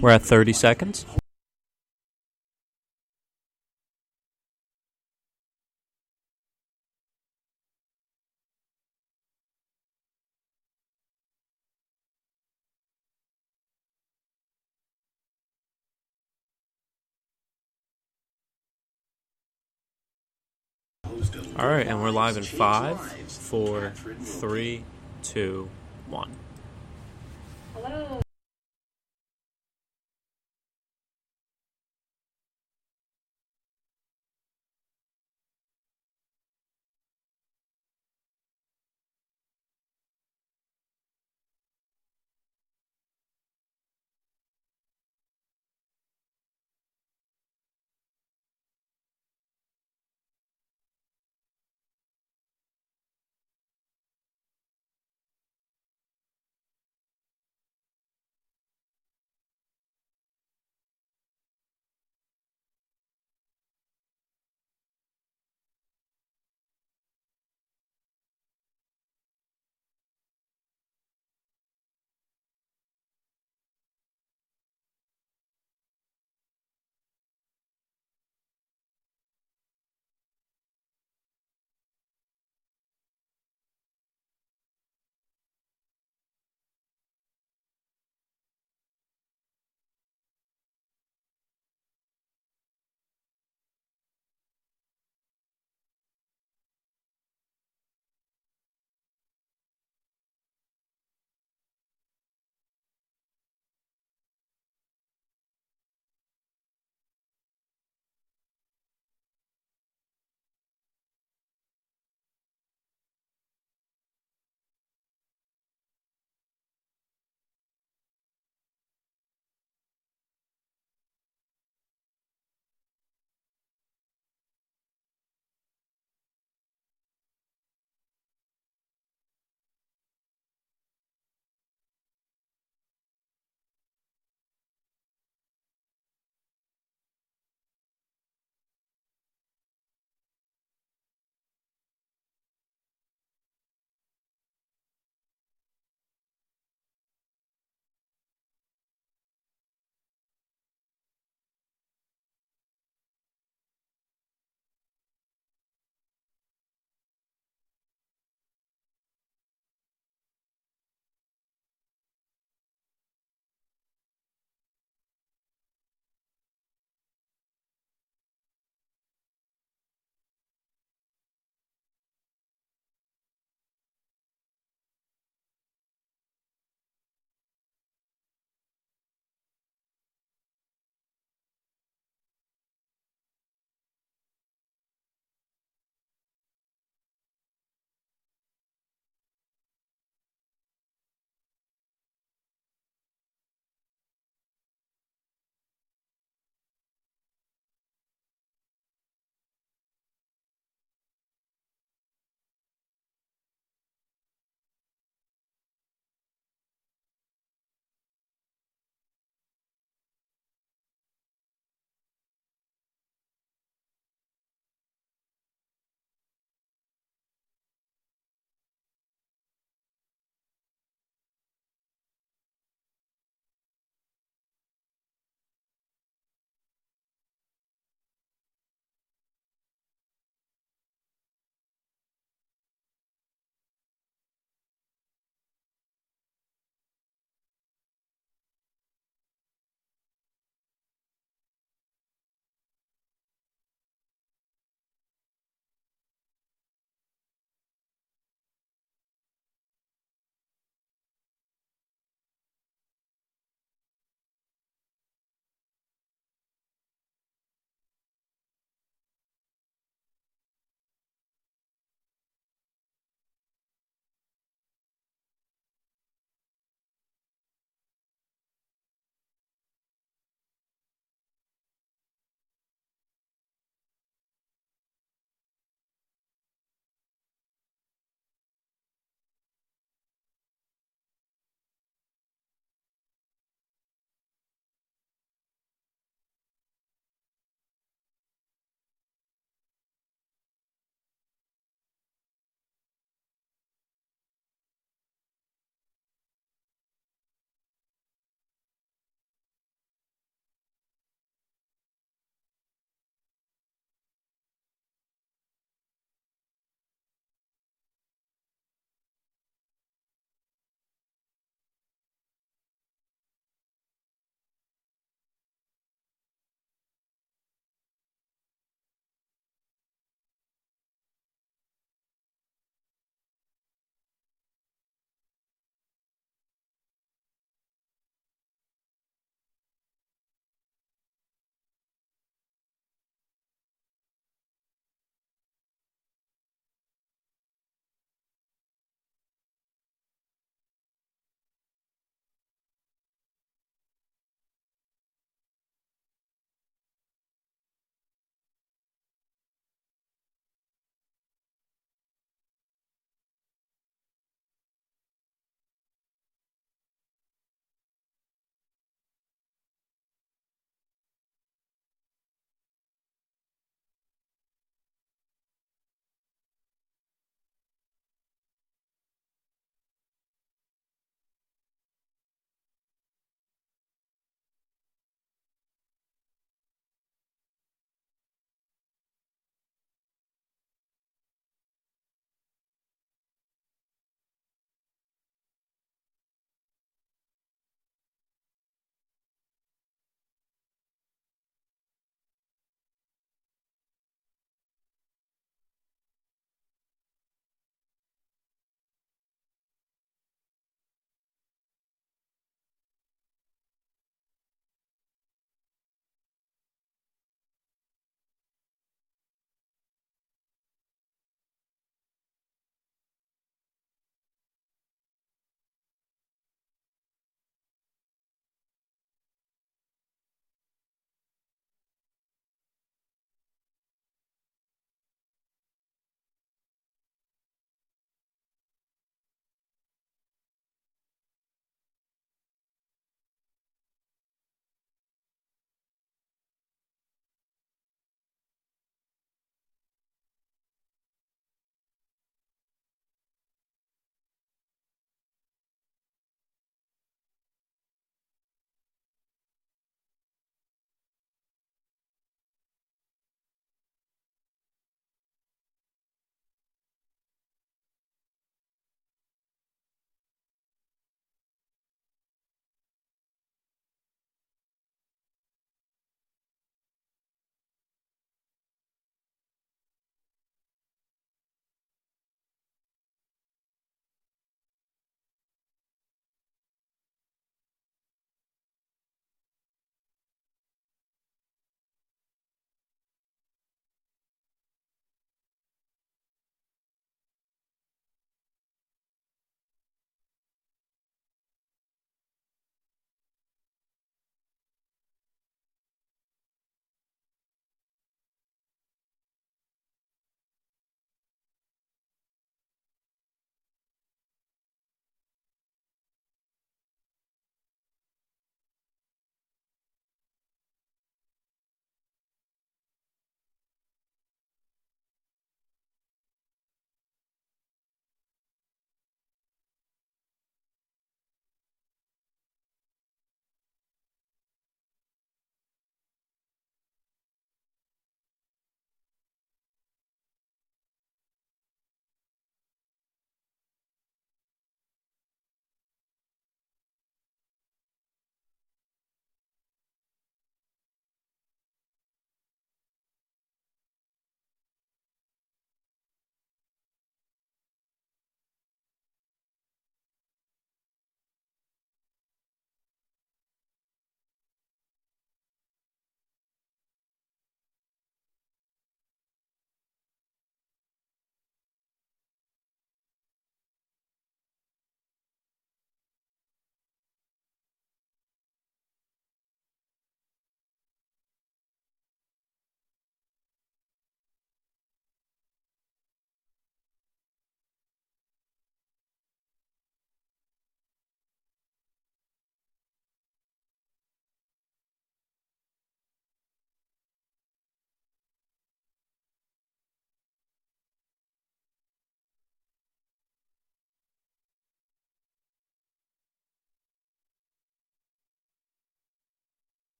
We're at 30 seconds. All right, and we're live in five, four, three, two, one. Hello.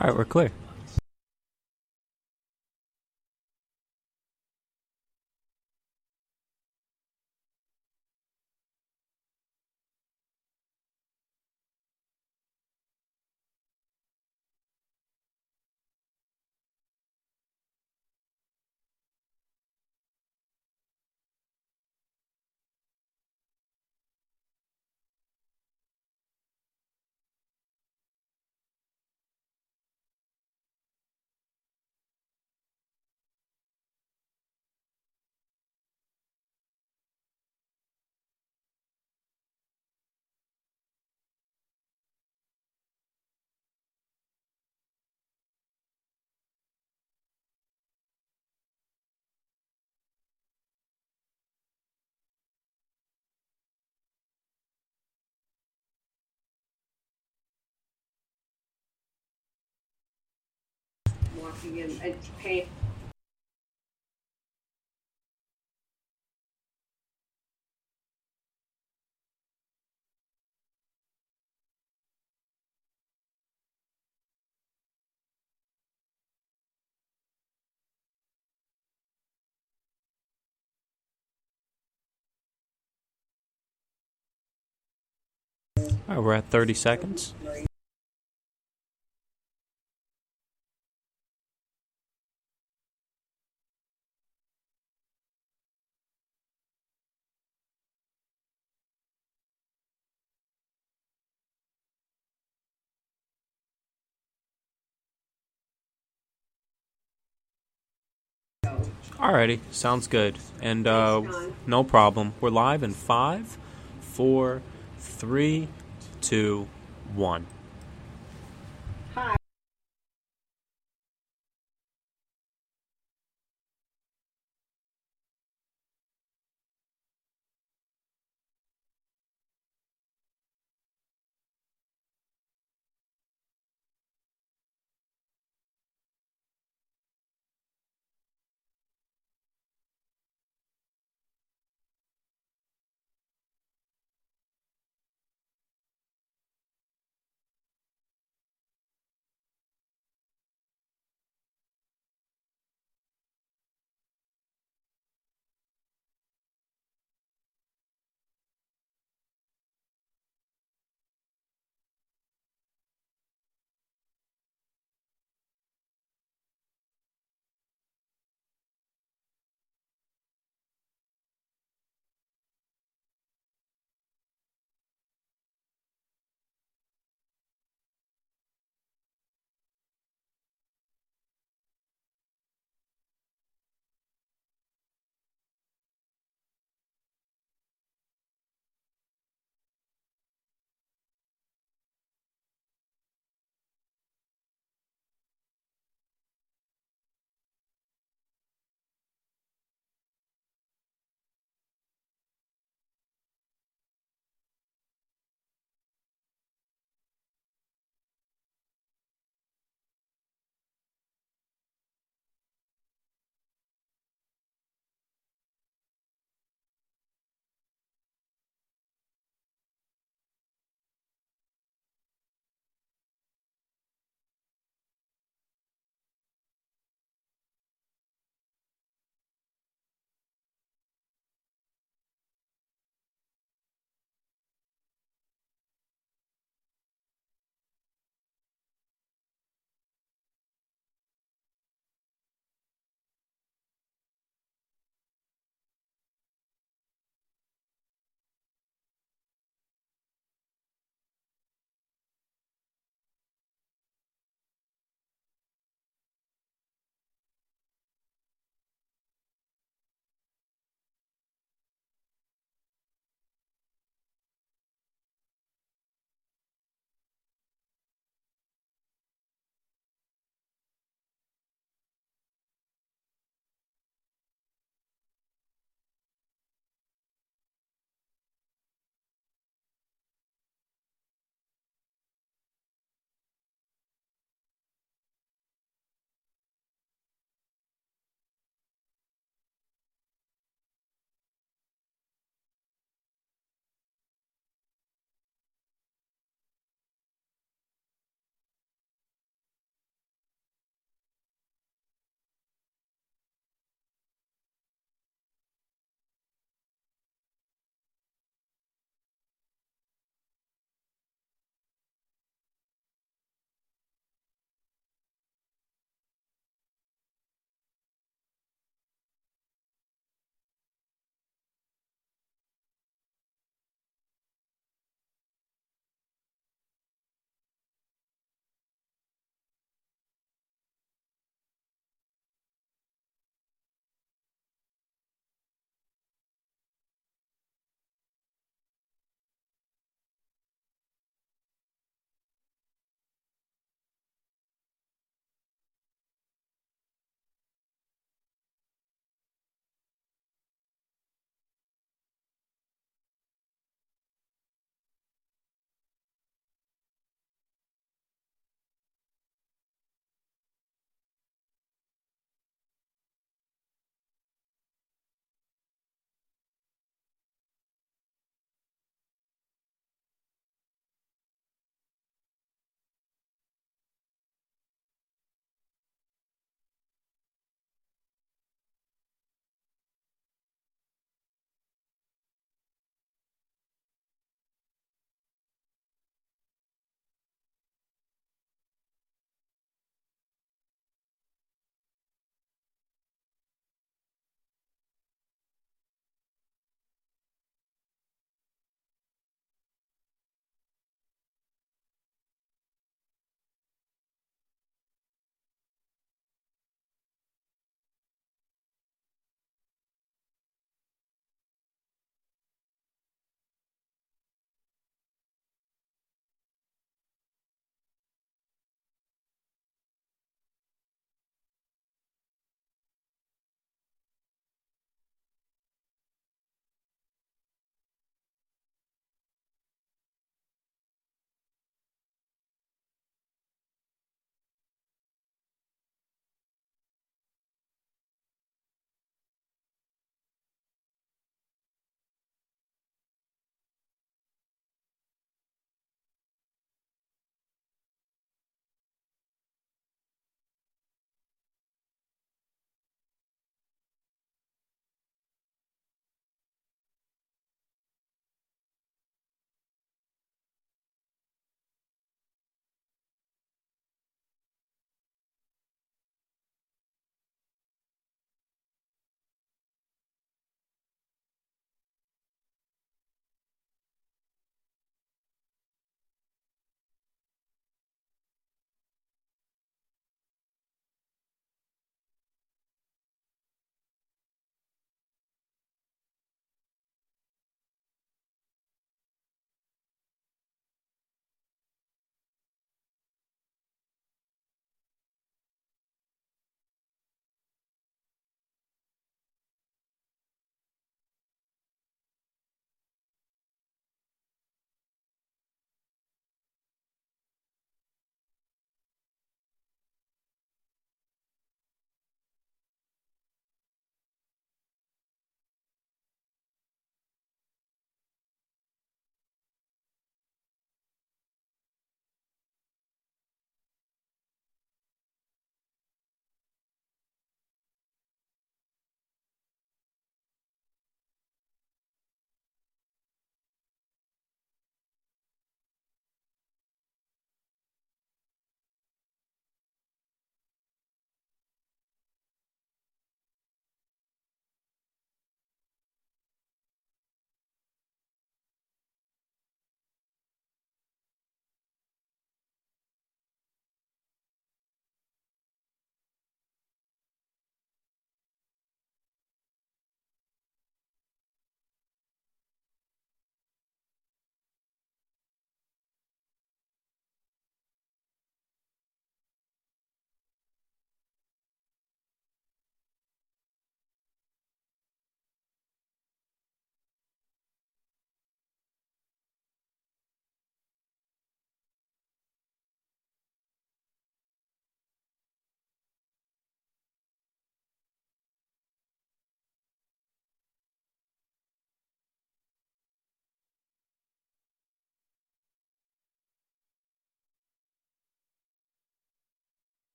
All right, we're clear. Walking in and pay. All right, we're at 30 seconds. Alrighty, sounds good. And uh, no problem. We're live in five, four, three, two, one.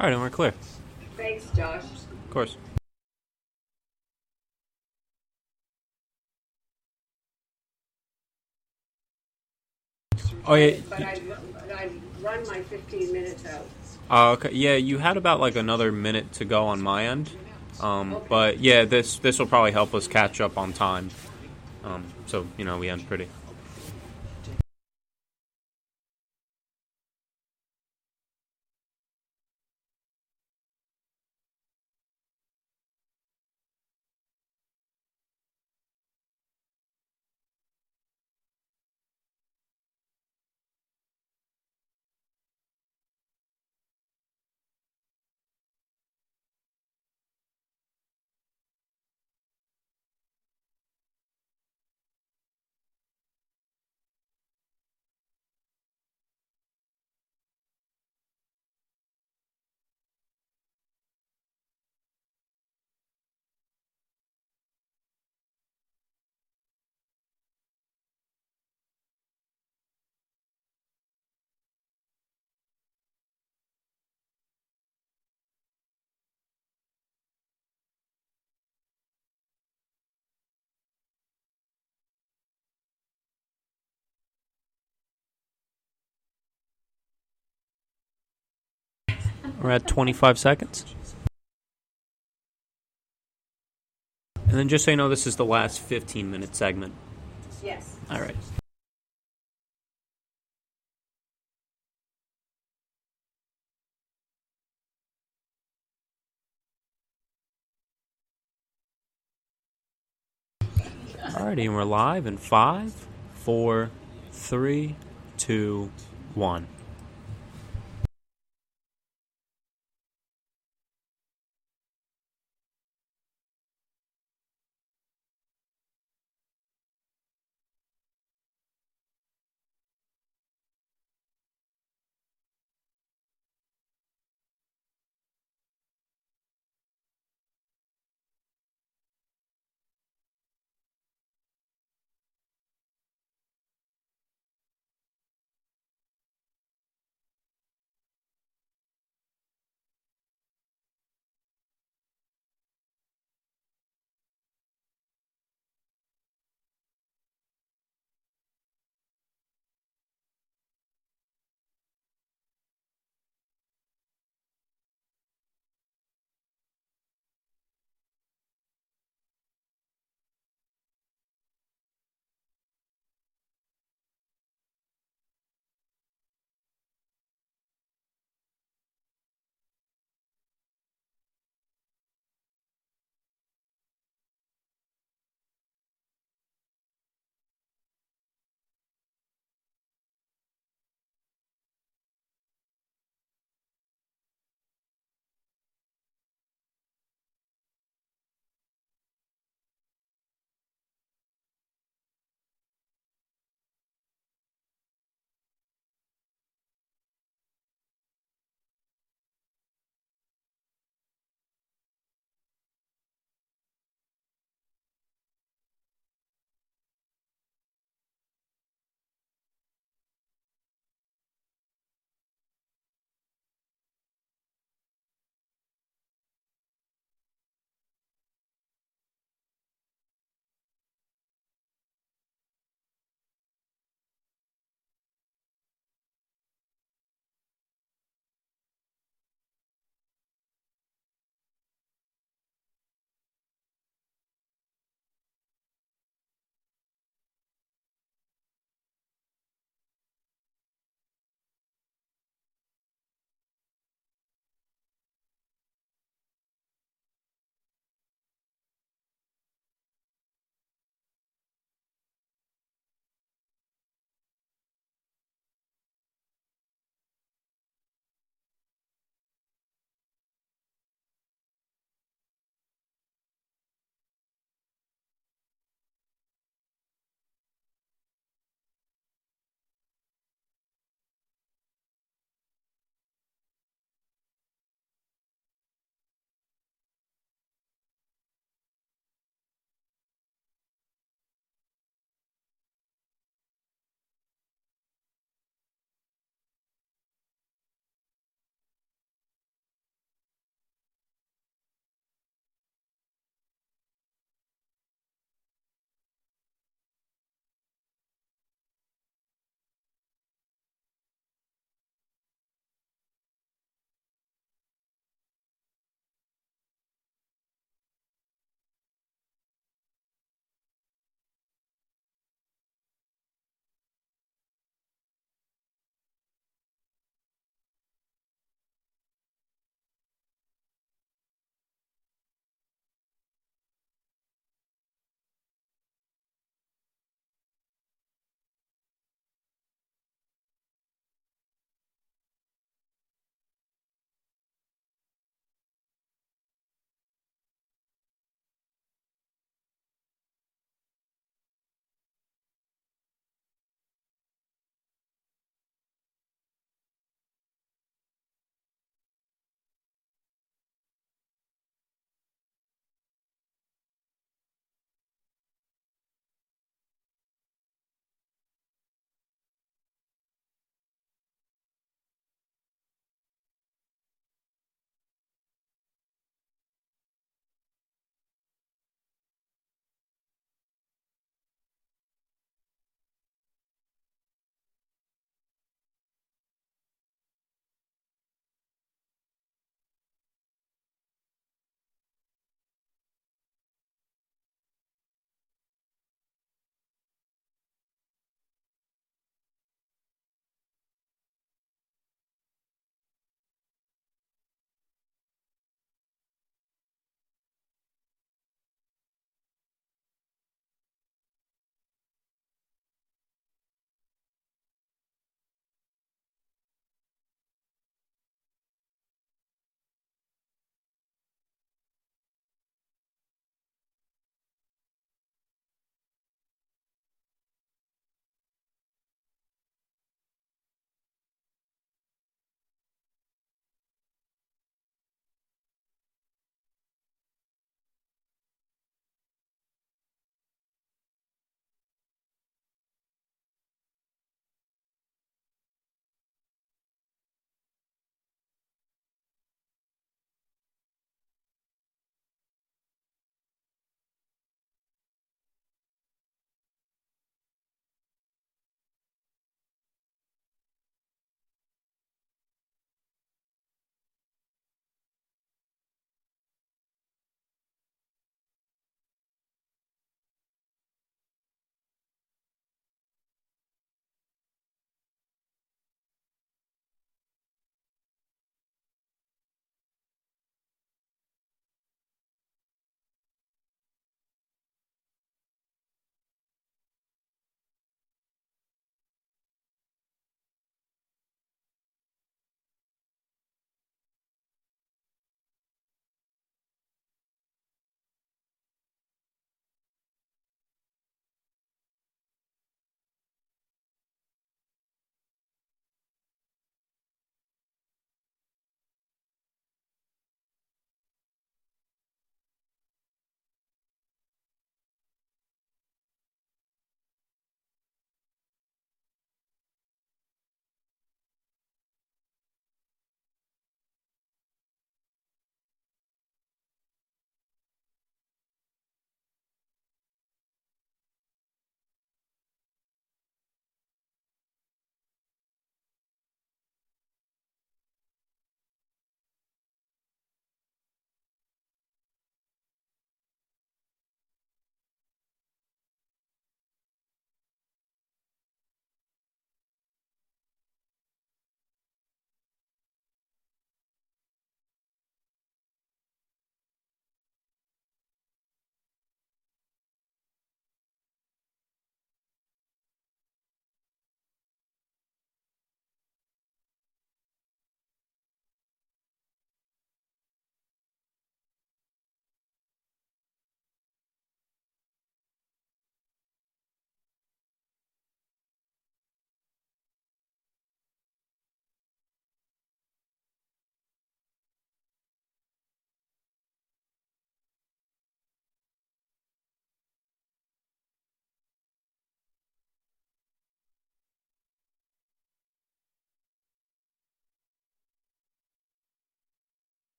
All right, and we're clear. Thanks, Josh. Of course. Oh yeah. But I, I run my 15 minutes out. Uh, okay. Yeah, you had about like another minute to go on my end. Um, but yeah, this this will probably help us catch up on time. Um, so you know we end pretty. We're at 25 seconds. And then just so you know, this is the last 15 minute segment. Yes. All right. Alrighty, and we're live in five, four, three, two, one.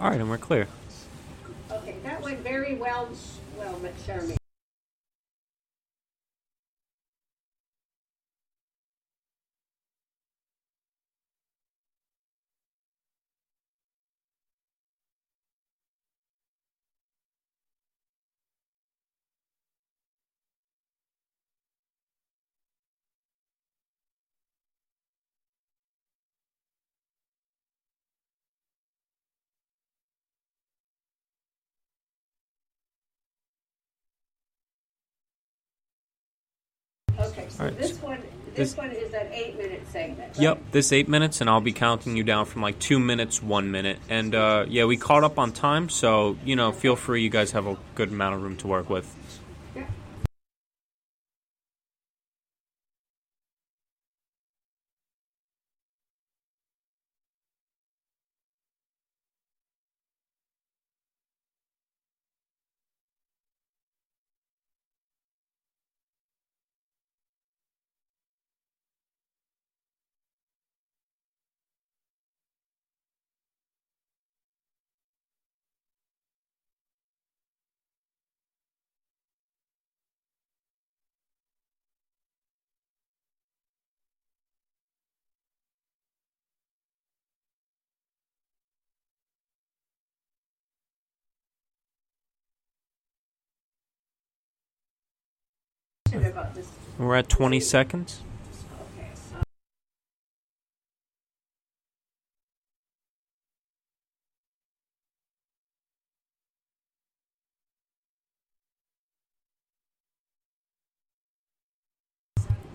All right, and we're clear. Okay, that went very well, well, but Charmaine. Okay, so All right, this one, this- this one is an eight-minute segment, right? Yep, this eight minutes, and I'll be counting you down from like two minutes, one minute, and uh, yeah, we caught up on time, so you know, feel free. You guys have a good amount of room to work with. About this, We're at 20 seconds. okay.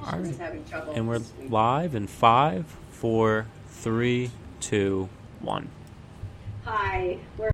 All right. She's having trouble. And we're live in five, four, three, two, one. Hi, we're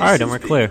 All right, and we're clear.